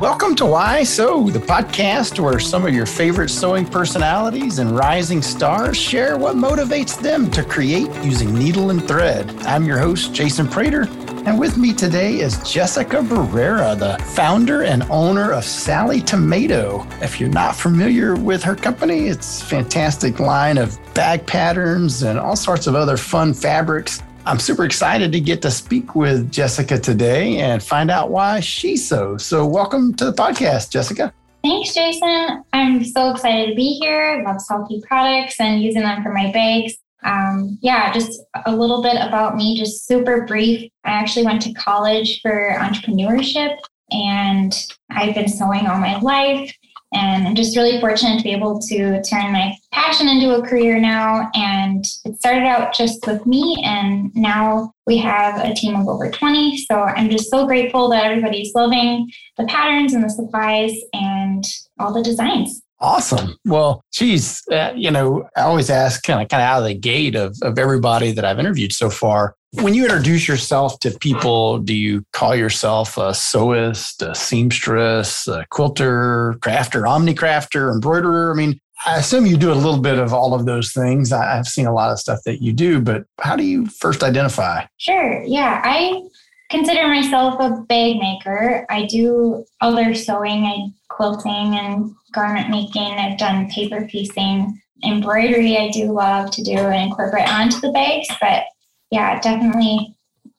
Welcome to Why Sew, the podcast where some of your favorite sewing personalities and rising stars share what motivates them to create using needle and thread. I'm your host, Jason Prater, and with me today is Jessica Barrera, the founder and owner of Sallie Tomato. If you're not familiar with her company, it's a fantastic line of bag patterns and all sorts of other fun fabrics I'm super excited to get to speak with Jessica today and find out why she sews. So, welcome to the podcast, Jessica. Thanks, Jason. I'm so excited to be here. I love Sulky products and using them for my bags. Um, yeah, just a little bit about me, just super brief. I actually went to college for entrepreneurship and I've been sewing all my life. And I'm just really fortunate to be able to turn my passion into a career now. And it started out just with me, and now we have a team of over 20. So I'm just so grateful that everybody's loving the patterns and the supplies and all the designs. Awesome. Well, geez, uh, you know, I always ask kind of kind of out of the gate of, of everybody that I've interviewed so far. When you introduce yourself to people, do you call yourself a sewist, a seamstress, a quilter, crafter, omnicrafter, embroiderer? I mean, I assume you do a little bit of all of those things. I've seen a lot of stuff that you do, but how do you first identify? Sure. Yeah. I consider myself a bag maker. I do other sewing, I quilting and garment making. I've done paper piecing, embroidery. I do love to do and incorporate onto the bags, but yeah, definitely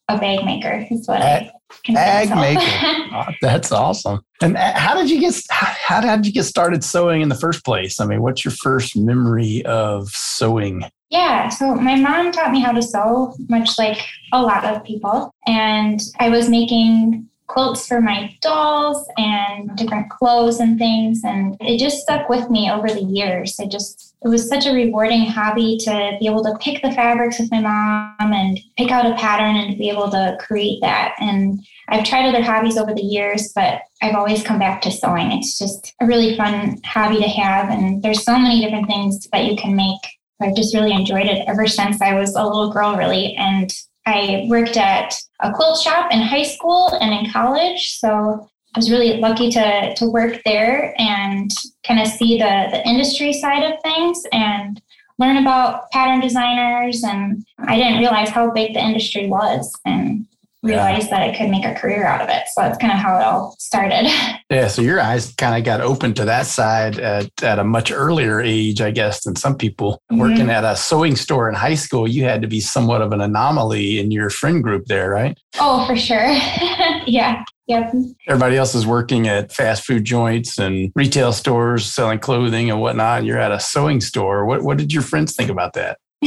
a bag maker is what I bag maker. oh, that's awesome. And uh, how did you get how did you get started sewing in the first place? I mean, what's your first memory of sewing? Yeah, so my mom taught me how to sew, much like a lot of people. And I was making quilts for my dolls and different clothes and things. And it just stuck with me over the years. It just, it was such a rewarding hobby to be able to pick the fabrics with my mom and pick out a pattern and be able to create that. And I've tried other hobbies over the years, but I've always come back to sewing. It's just a really fun hobby to have. And there's so many different things that you can make. I've just really enjoyed it ever since I was a little girl, really. And I worked at a quilt shop in high school and in college. So I was really lucky to, to work there and kind of see the, the industry side of things and learn about pattern designers. And I didn't realize how big the industry was. And realized yeah. that I could make a career out of it. So that's kind of how it all started. Yeah. So your eyes kind of got open to that side at, at a much earlier age, I guess, than some people. Mm-hmm. Working at a sewing store in high school, you had to be somewhat of an anomaly in your friend group there, right? Oh, for sure. yeah. Yep. Everybody else is working at fast food joints and retail stores selling clothing and whatnot. You're at a sewing store. What, what did your friends think about that?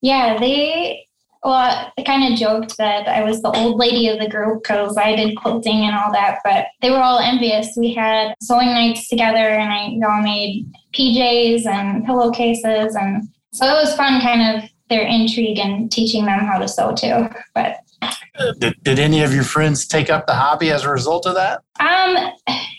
yeah, they well, I kind of joked that I was the old lady of the group because I did quilting and all that, but they were all envious. We had sewing nights together and I we all made PJs and pillowcases. And so it was fun, kind of their intrigue and teaching them how to sew too. But did, did any of your friends take up the hobby as a result of that? Um,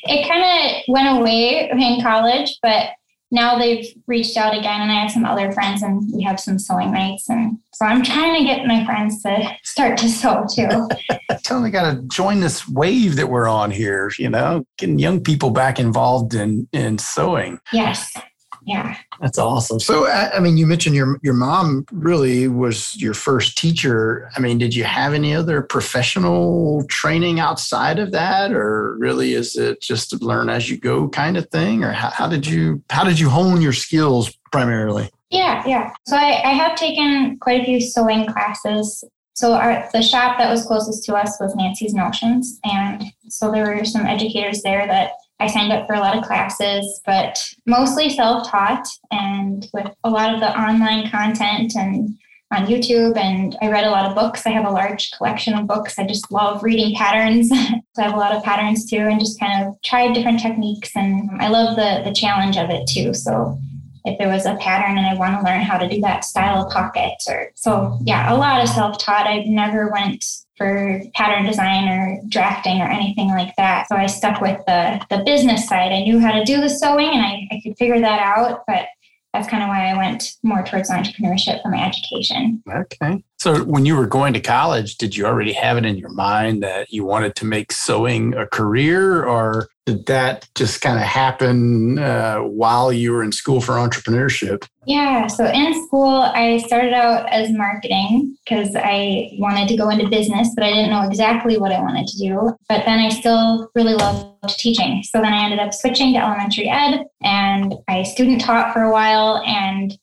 it kind of went away in college, but now they've reached out again and I have some other friends and we have some sewing nights and so I'm trying to get my friends to start to sew too. Tell them they got to join this wave that we're on here, you know, getting young people back involved in in sewing. Yes yeah. That's awesome. So i mean you mentioned your your mom really was your first teacher. I mean did you have any other professional training outside of that? Or really is it just a learn as you go kind of thing? Or how, how did you how did you hone your skills primarily? Yeah yeah. So I, I have taken quite a few sewing classes. So our, the shop that was closest to us was Nancy's Notions, and so there were some educators there that I signed up for a lot of classes, but mostly self taught and with a lot of the online content and on YouTube. And I read a lot of books. I have a large collection of books. I just love reading patterns. so I have a lot of patterns too, and just kind of tried different techniques. And I love the, the challenge of it too. So if there was a pattern and I want to learn how to do that style of pocket or so yeah, a lot of self-taught. I've never went for pattern design or drafting or anything like that. So I stuck with the the business side. I knew how to do the sewing and I, I could figure that out, but that's kind of why I went more towards entrepreneurship for my education. Okay. So when you were going to college, did you already have it in your mind that you wanted to make sewing a career or did that just kind of happen uh, while you were in school for entrepreneurship? Yeah, so in school, I started out as marketing because I wanted to go into business, but I didn't know exactly what I wanted to do. But then I still really loved teaching. So then I ended up switching to elementary ed and I student taught for a while. And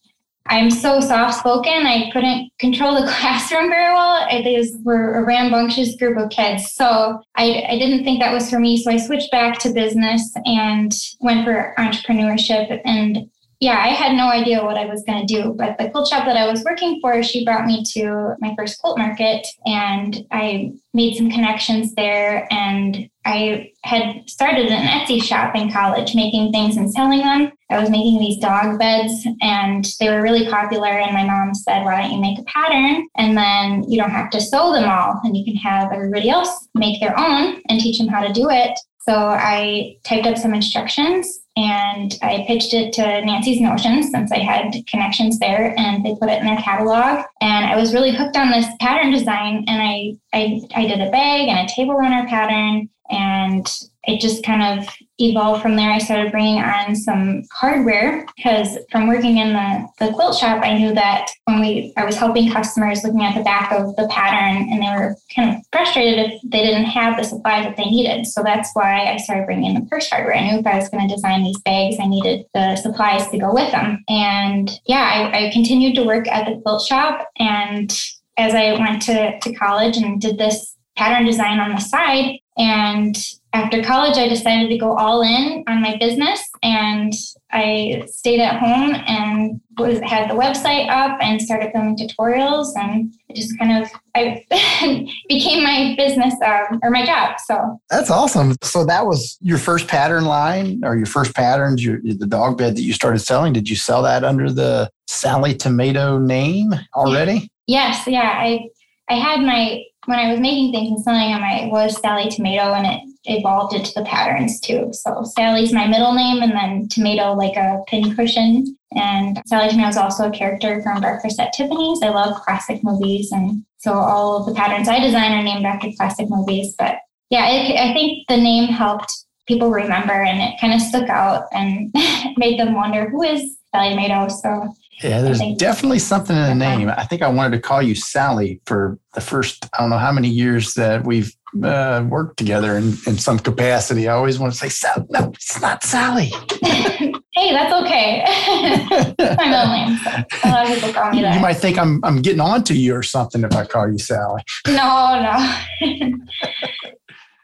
I'm so soft spoken, I couldn't control the classroom very well. They were a rambunctious group of kids. So I, I didn't think that was for me. So I switched back to business and went for entrepreneurship. And yeah, I had no idea what I was going to do. But the quilt shop that I was working for, she brought me to my first quilt market and I made some connections there. And I had started an Etsy shop in college making things and selling them. I was making these dog beds and they were really popular. And my mom said, Why don't you make a pattern? And then you don't have to sew them all and you can have everybody else make their own and teach them how to do it. So I typed up some instructions and I pitched it to Nancy's Notions since I had connections there and they put it in their catalog. And I was really hooked on this pattern design and I, I, I did a bag and a table runner pattern and it just kind of evolved from there. I started bringing on some hardware because from working in the, the quilt shop, I knew that when we I was helping customers looking at the back of the pattern and they were kind of frustrated if they didn't have the supplies that they needed. So that's why I started bringing in the purse hardware. I knew if I was going to design these bags, I needed the supplies to go with them. And yeah, I, I continued to work at the quilt shop and as I went to, to college and did this pattern design on the side. And after college, I decided to go all in on my business and I stayed at home and was, had the website up and started filming tutorials and it just kind of I became my business um, or my job. So that's awesome. So that was your first pattern line or your first patterns, your, the dog bed that you started selling. Did you sell that under the Sallie Tomato name already? Yes. Yeah. I, I had my when I was making things and selling them, I was Sallie Tomato and it evolved into the patterns too. So Sally's my middle name and then Tomato like a pin cushion. And Sally Tomato is also a character from Breakfast at Tiffany's. I love classic movies. And so all of the patterns I design are named after classic movies. But yeah, it, I think the name helped people remember and it kind of stuck out and made them wonder who is Sallie Tomato. So yeah, there's definitely something in the name. I think I wanted to call you Sally for the first, I don't know how many years that we've uh, worked together in, in some capacity. I always want to say, Sally. No, it's not Sally. hey, that's okay. my middle name. So a lot of people call me that. You might think I'm, I'm getting on to you or something if I call you Sally. No, no.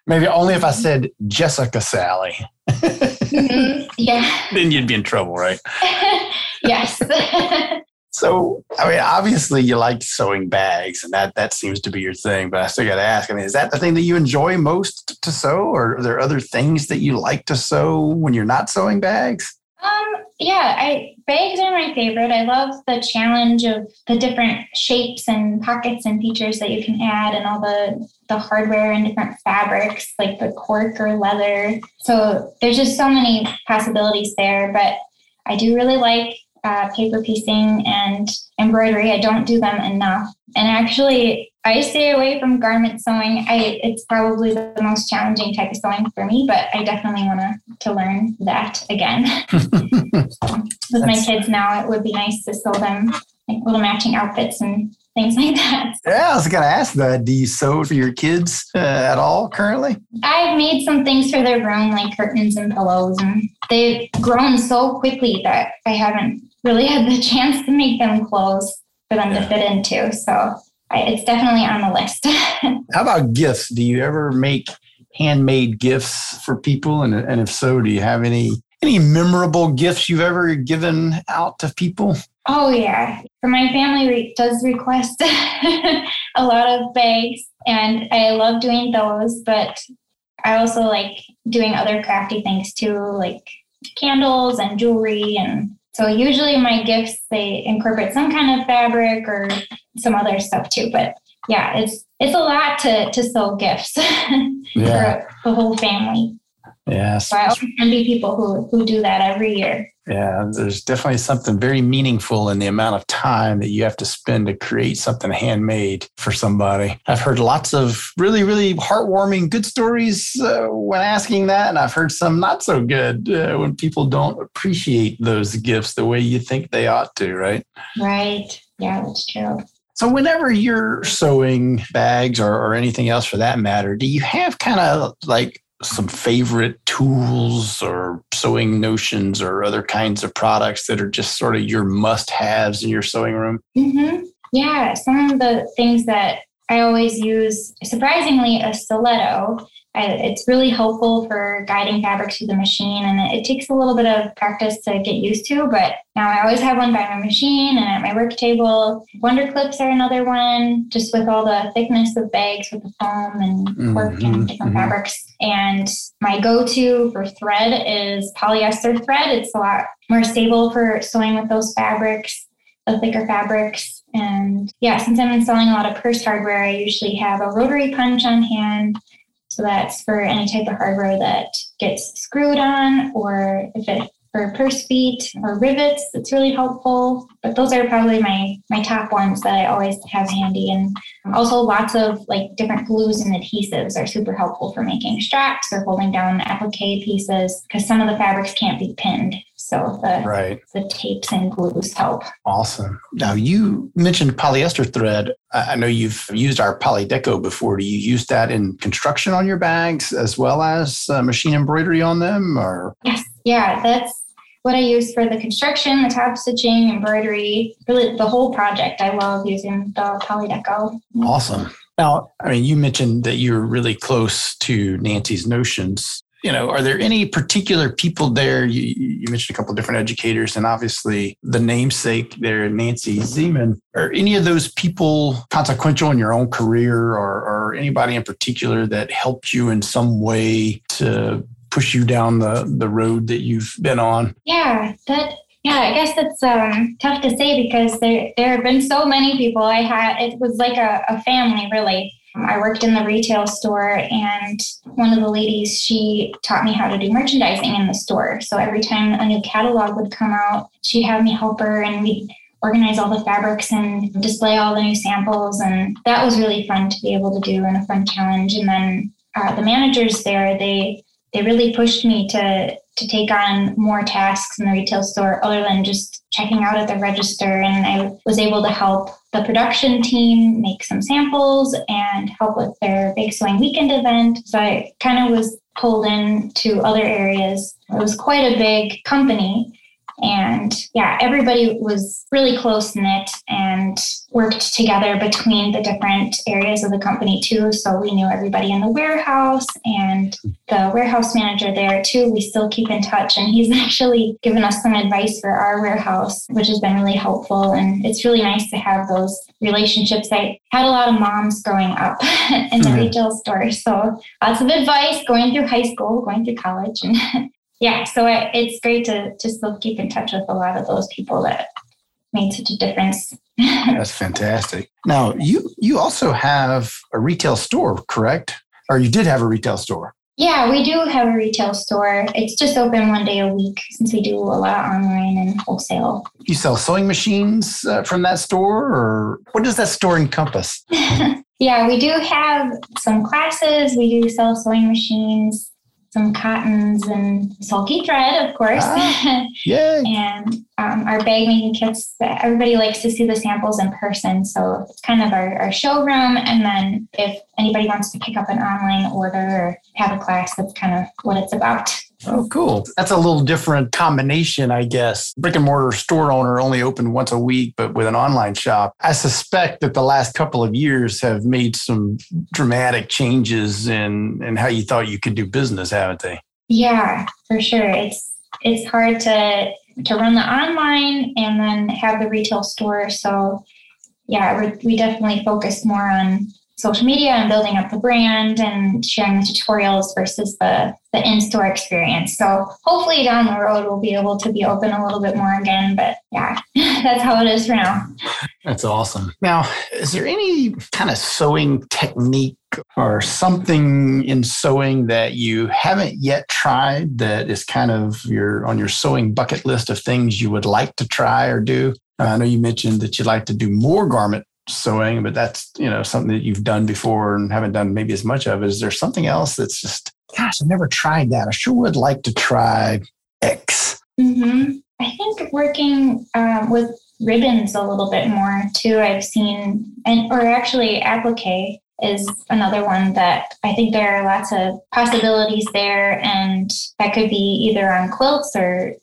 Maybe only if I said Jessica Sally. mm-hmm. Yeah. Then you'd be in trouble, right? yes. so, I mean, obviously you like sewing bags and that, that seems to be your thing, but I still got to ask, I mean, is that the thing that you enjoy most to sew or are there other things that you like to sew when you're not sewing bags? Um, yeah, I bags are my favorite. I love the challenge of the different shapes and pockets and features that you can add and all the the hardware and different fabrics like the cork or leather. So there's just so many possibilities there, but I do really like uh, paper piecing and embroidery. I don't do them enough. And actually, I stay away from garment sewing. I it's probably the most challenging type of sewing for me, but I definitely want to to learn that again. with my kids now, it would be nice to sew them like little matching outfits and things like that. Yeah, I was going to ask that. Do you sew for your kids uh, at all currently? I've made some things for their room, like curtains and pillows, and they've grown so quickly that I haven't really had the chance to make them clothes for them yeah. to fit into. So it's definitely on the list. How about gifts? Do you ever make handmade gifts for people? And, and if so, do you have any any memorable gifts you've ever given out to people? Oh yeah, for my family re- does request a lot of bags, and I love doing those. But I also like doing other crafty things too, like candles and jewelry. And so usually my gifts they incorporate some kind of fabric or some other stuff too. But yeah, it's it's a lot to to sew gifts yeah. for the whole family. Yes. So I always envy people who, who do that every year. Yeah, there's definitely something very meaningful in the amount of time that you have to spend to create something handmade for somebody. I've heard lots of really, really heartwarming, good stories uh, when asking that, and I've heard some not so good uh, when people don't appreciate those gifts the way you think they ought to, right? Right. Yeah, that's true. So, whenever you're sewing bags or, or anything else for that matter, do you have kind of like some favorite tools or sewing notions or other kinds of products that are just sort of your must haves in your sewing room? Mm-hmm. Yeah, some of the things that I always use, surprisingly, a stiletto I, it's really helpful for guiding fabric through the machine, and it, it, takes a little bit of practice to get used to. But now I always have one by my machine and at my work table. Wonder clips are another one, just with all the thickness of bags with the foam and work mm-hmm, and different mm-hmm. fabrics. And my go-to for thread is polyester thread. It's a lot more stable for sewing with those fabrics, the thicker fabrics. And yeah, since I'm installing a lot of purse hardware, I usually have a rotary punch on hand so that's for any type of hardware that gets screwed on or if it for purse feet or rivets, it's really helpful. But those are probably my my top ones that I always have handy. And also lots of like different glues and adhesives are super helpful for making straps or holding down applique pieces because some of the fabrics can't be pinned. So the, right. the tapes and glues help. Awesome. Now you mentioned polyester thread. I know you've used our Polydeco before. Do you use that in construction on your bags as well as uh, machine embroidery on them or? Yes. Yeah, that's what I use for the construction, the top stitching, embroidery, really the whole project. I love using the Polydeco. Awesome. Now, I mean, you mentioned that you're really close to Nancy's Notions. You know, are there any particular people there? You, you mentioned a couple different educators, and obviously the namesake there, Nancy Zieman. Are any of those people consequential in your own career, or, or anybody in particular that helped you in some way to push you down the the road that you've been on? Yeah, that yeah, I guess that's um, tough to say because there there have been so many people. I had it was like a, a family really. I worked in the retail store, and one of the ladies she taught me how to do merchandising in the store. So every time a new catalog would come out, she'd have me help her, and we'd organize all the fabrics and display all the new samples. And that was really fun to be able to do and a fun challenge. And then uh, the managers there, they they really pushed me to to take on more tasks in the retail store other than just checking out at the register and i was able to help the production team make some samples and help with their big sewing weekend event. So i kind of was pulled into other areas. It was quite a big company and yeah, everybody was really close knit and worked together between the different areas of the company too. So we knew everybody in the warehouse and the warehouse manager there too. We still keep in touch and he's actually given us some advice for our warehouse, which has been really helpful. And it's really nice to have those relationships. I had a lot of moms growing up in the mm-hmm. retail store. So lots of advice going through high school, going through college and yeah, so I, it's great to just still keep in touch with a lot of those people that made such a difference. That's fantastic. Now, you you also have a retail store, correct? Or you did have a retail store? Yeah, we do have a retail store. It's just open one day a week since we do a lot online and wholesale. You sell sewing machines uh, from that store, or what does that store encompass? yeah, we do have some classes. We do sell sewing machines some cottons and sulky thread, of course. Ah, yay. and um, our bag making kits, everybody likes to see the samples in person. So it's kind of our, our showroom. And then if anybody wants to pick up an online order or have a class, that's kind of what it's about. Oh, cool. That's a little different combination, I guess. Brick and mortar store owner only open once a week, but with an online shop. I suspect that the last couple of years have made some dramatic changes in, in how you thought you could do business, haven't they? Yeah, for sure. It's it's hard to to run the online and then have the retail store. So yeah, we definitely focus more on social media and building up the brand and sharing the tutorials versus the, the in-store experience. So hopefully down the road we'll be able to be open a little bit more again. But yeah, that's how it is for now. That's awesome. Now, is there any kind of sewing technique or something in sewing that you haven't yet tried that is kind of your on your sewing bucket list of things you would like to try or do? Uh, I know you mentioned that you'd like to do more garment sewing, but that's you know something that you've done before and haven't done maybe as much of. Is there something else that's just, gosh, I've never tried that. I sure would like to try X. Mm-hmm. I think working um, with ribbons a little bit more too. I've seen, and or actually applique is another one that I think there are lots of possibilities there, and that could be either on quilts or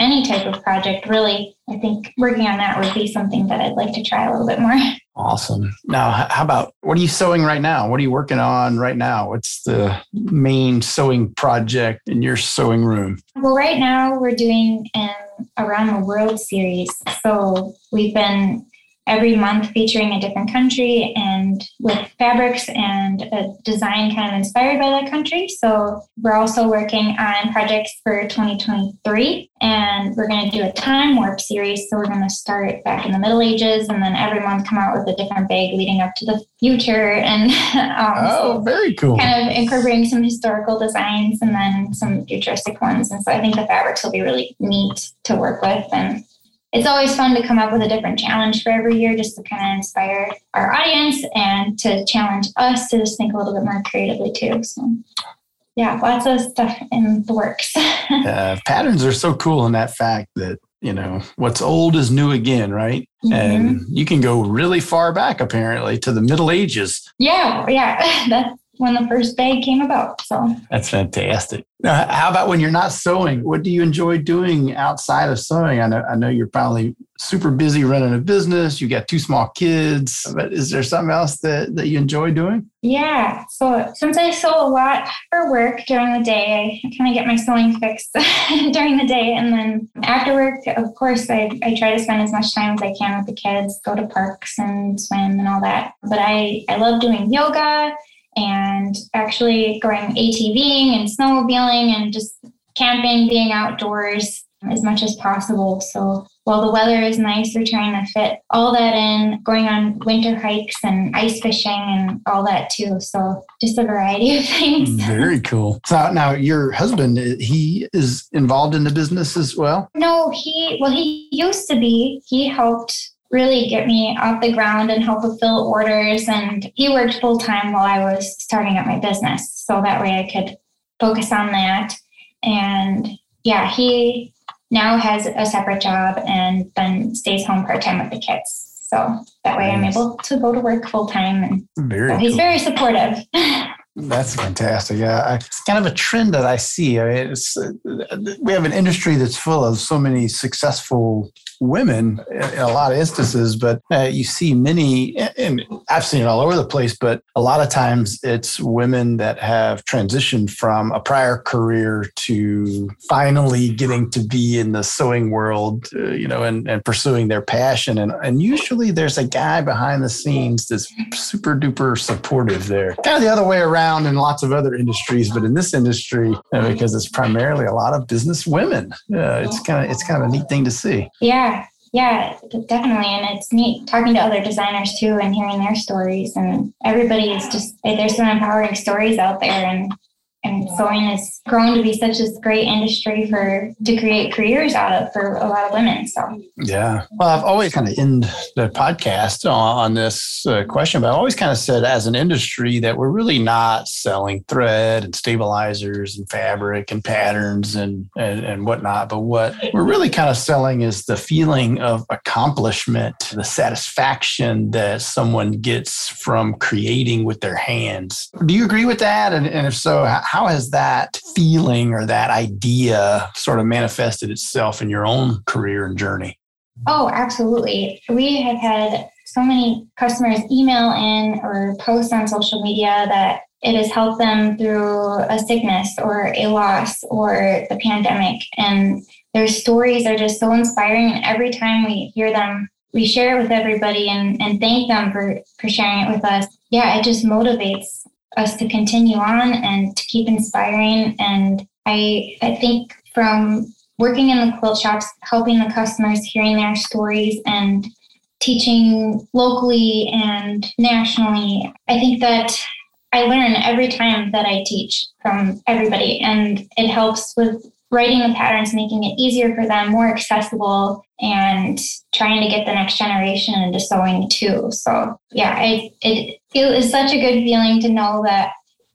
any type of project, really, I think working on that would be something that I'd like to try a little bit more. Awesome. Now, how about what are you sewing right now? What are you working on right now? What's the main sewing project in your sewing room? Well, right now we're doing an Around the World series. So we've been every month featuring a different country and with fabrics and a design kind of inspired by that country. So we're also working on projects for 2023 and we're going to do a time warp series. So we're going to start back in the Middle Ages and then every month come out with a different bag leading up to the future. And um, oh, so very cool. Kind of incorporating some historical designs and then some futuristic ones. And so I think the fabrics will be really neat to work with and it's always fun to come up with a different challenge for every year just to kind of inspire our audience and to challenge us to just think a little bit more creatively too. So yeah, lots of stuff in the works. uh, patterns are so cool in that fact that you know what's old is new again right mm-hmm. and you can go really far back apparently to the middle ages yeah yeah that's when the first bag came about. So that's fantastic. Now, how about when you're not sewing? What do you enjoy doing outside of sewing? I know I know you're probably super busy running a business. You got two small kids, but is there something else that, that you enjoy doing? Yeah. So since I sew a lot for work during the day, I kind of get my sewing fixed during the day. And then after work, of course, I, I try to spend as much time as I can with the kids, go to parks and swim and all that. But I, I love doing yoga and actually going ATVing and snowmobiling and just camping, being outdoors as much as possible. So while the weather is nice, we're trying to fit all that in, going on winter hikes and ice fishing and all that too. So just a variety of things. Very cool. So now your husband, he is involved in the business as well? No, he, well, he used to be. He helped really get me off the ground and help fulfill orders. And he worked full time while I was starting up my business. So that way I could focus on that. And yeah, he now has a separate job and then stays home part time with the kids. So that way I'm able to go to work full time. And very so he's cool. very supportive. That's fantastic. Yeah, it's kind of a trend that I see. I mean, we have an industry that's full of so many successful women in a lot of instances, but uh, you see many, and I've seen it all over the place, but a lot of times it's women that have transitioned from a prior career to finally getting to be in the sewing world, uh, you know, and, and pursuing their passion. And, and usually there's a guy behind the scenes that's super duper supportive there. Kind of the other way around in lots of other industries, but in this industry, uh, because it's primarily a lot of business women, uh, it's kind of it's kind of a neat thing to see. Yeah, yeah, definitely. And it's neat talking to other designers too and hearing their stories. And everybody is just, there's some empowering stories out there. And and sewing has grown to be such a great industry for to create careers out of for a lot of women. So yeah, well, I've always kind of end the podcast on, this uh, question, but I've always kind of said as an industry that we're really not selling thread and stabilizers and fabric and patterns and and, and whatnot, but what we're really kind of selling is the feeling of accomplishment, the satisfaction that someone gets from creating with their hands. Do you agree with that? And, and if so, how has that feeling or that idea sort of manifested itself in your own career and journey? Oh, absolutely. We have had so many customers email in or post on social media that it has helped them through a sickness or a loss or the pandemic. And their stories are just so inspiring. And every time we hear them we share it with everybody and, and thank them for, for sharing it with us, yeah, it just motivates us to continue on and to keep inspiring. And I, I think from working in the quilt shops, helping the customers, hearing their stories, and teaching locally and nationally, I think that I learn every time that I teach from everybody, and it helps with writing the patterns, making it easier for them, more accessible, and trying to get the next generation into sewing too. So yeah, I, it, it is such a good feeling to know that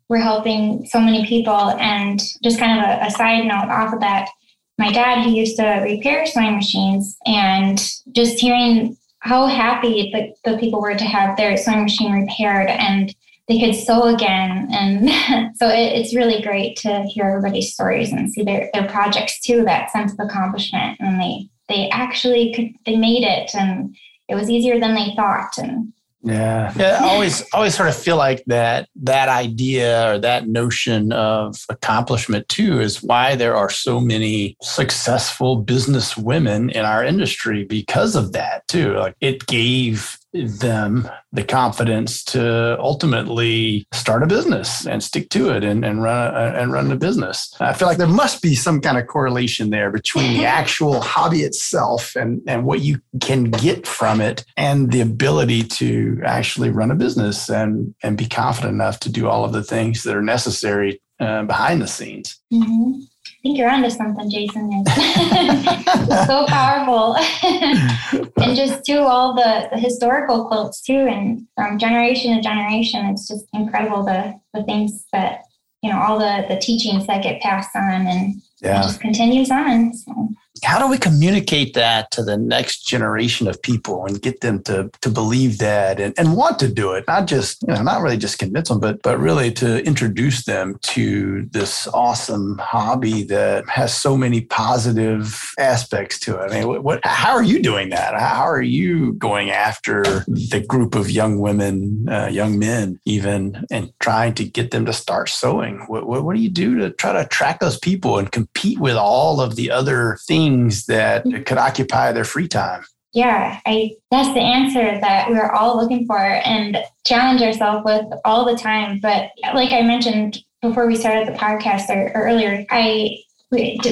we're helping so many people. And just kind of a, a side note off of that, my dad, he used to repair sewing machines and just hearing how happy the, the people were to have their sewing machine repaired and they could sew again. And so it, it's really great to hear everybody's stories and see their, their projects too, that sense of accomplishment. And they, they actually could, they made it and it was easier than they thought. And yeah. Yeah. I always always sort of feel like that that idea or that notion of accomplishment too is why there are so many successful business women in our industry because of that too. Like it gave them the confidence to ultimately start a business and stick to it and, and run a, and run a business. I feel like there must be some kind of correlation there between the actual hobby itself and, and what you can get from it and the ability to actually run a business and, and be confident enough to do all of the things that are necessary uh, behind the scenes. Mm-hmm think you're onto something, Jason. It's so powerful. and just do all the, the, historical quilts too, and from generation to generation, it's just incredible the the things that you know, all the the teachings that get passed on and yeah. it just continues on. So how do we communicate that to the next generation of people and get them to to believe that and, and want to do it? Not just you know not really just convince them but but really to introduce them to this awesome hobby that has so many positive aspects to it. I mean what, what how are you doing that? How are you going after the group of young women uh, young men even and trying to get them to start sewing? What, what, what do you do to try to attract those people and compete with all of the other things things that could occupy their free time? Yeah, I that's the answer that we're all looking for and challenge ourselves with all the time. But like I mentioned before we started the podcast or, or earlier, I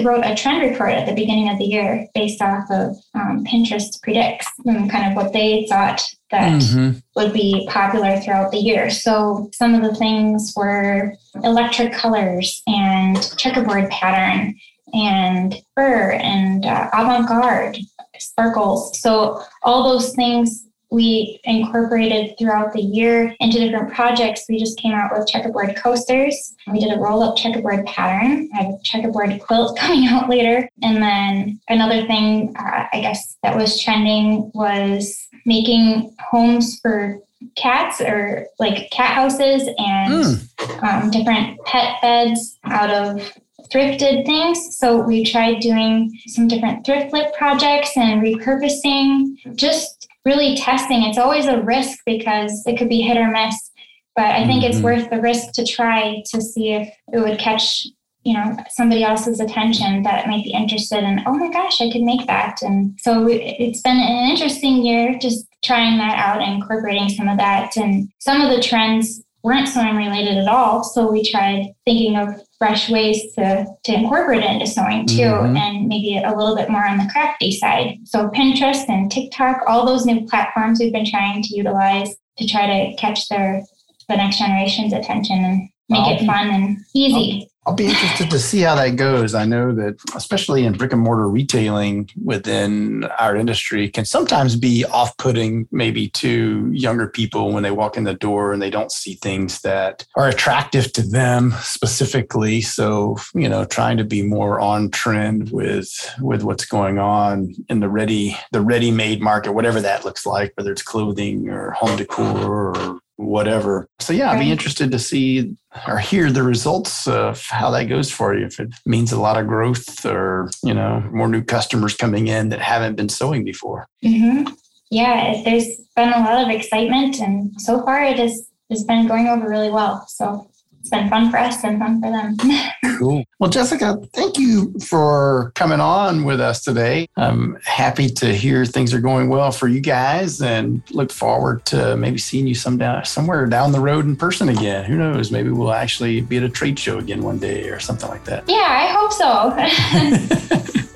wrote a trend report at the beginning of the year based off of um, Pinterest predicts and kind of what they thought that mm-hmm. would be popular throughout the year. So some of the things were electric colors and checkerboard pattern and fur and uh, avant-garde sparkles so all those things we incorporated throughout the year into different projects. We just came out with checkerboard coasters. We did a roll up checkerboard pattern. I have a checkerboard quilt coming out later. And then another thing, uh, I guess, that was trending was making homes for cats or like cat houses and mm. um, different pet beds out of thrifted things. So we tried doing some different thrift flip projects and repurposing, just really testing. It's always a risk because it could be hit or miss, but I think mm-hmm. it's worth the risk to try to see if it would catch you know somebody else's attention that might be interested in oh my gosh i could make that and so it's been an interesting year just trying that out and incorporating some of that and some of the trends weren't sewing related at all so we tried thinking of fresh ways to, to incorporate it into sewing too, mm-hmm. and maybe a little bit more on the crafty side. So Pinterest and TikTok, all those new platforms we've been trying to utilize to try to catch their the next generation's attention and make I'll it fun and easy. I'll be interested to see how that goes. I know that, especially in brick and mortar retailing within our industry, can sometimes be off putting maybe to younger people when they walk in the door and they don't see things that are attractive to them specifically. So, you know, trying to be more on trend with with what's going on in the ready the ready made market, whatever that looks like, whether it's clothing or home decor or whatever. So yeah, I'd be interested to see or hear the results of how that goes for you. If it means a lot of growth or you know more new customers coming in that haven't been sewing before. Mm-hmm. Yeah, there's been a lot of excitement, and so far it has has been going over really well. So it's been fun for us and fun for them. cool. Well, Jessica, thank you for coming on with us today. I'm happy to hear things are going well for you guys and look forward to maybe seeing you some down, somewhere down the road in person again. Who knows? Maybe we'll actually be at a trade show again one day or something like that. Yeah, I hope so.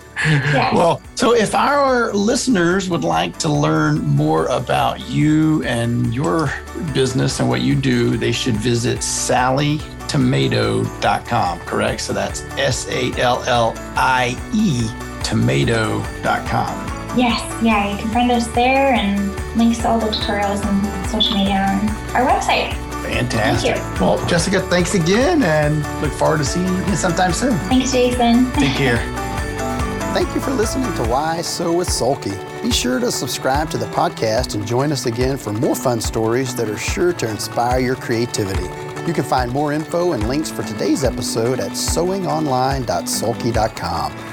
Well, so if our listeners would like to learn more about you and your business and what you do, they should visit sallietomato.com, correct? So that's S A L L I E tomato.com. Yes, yeah, you can find us there and links to all the tutorials and social media on our website. Fantastic. Thank Well, Jessica, thanks again and look forward to seeing you again sometime soon. Thanks, Jason. Take care. Thank you for listening to Why Sew with Sulky. Be sure to subscribe to the podcast and join us again for more fun stories that are sure to inspire your creativity. You can find more info and links for today's episode at sewingonline.sulky.com.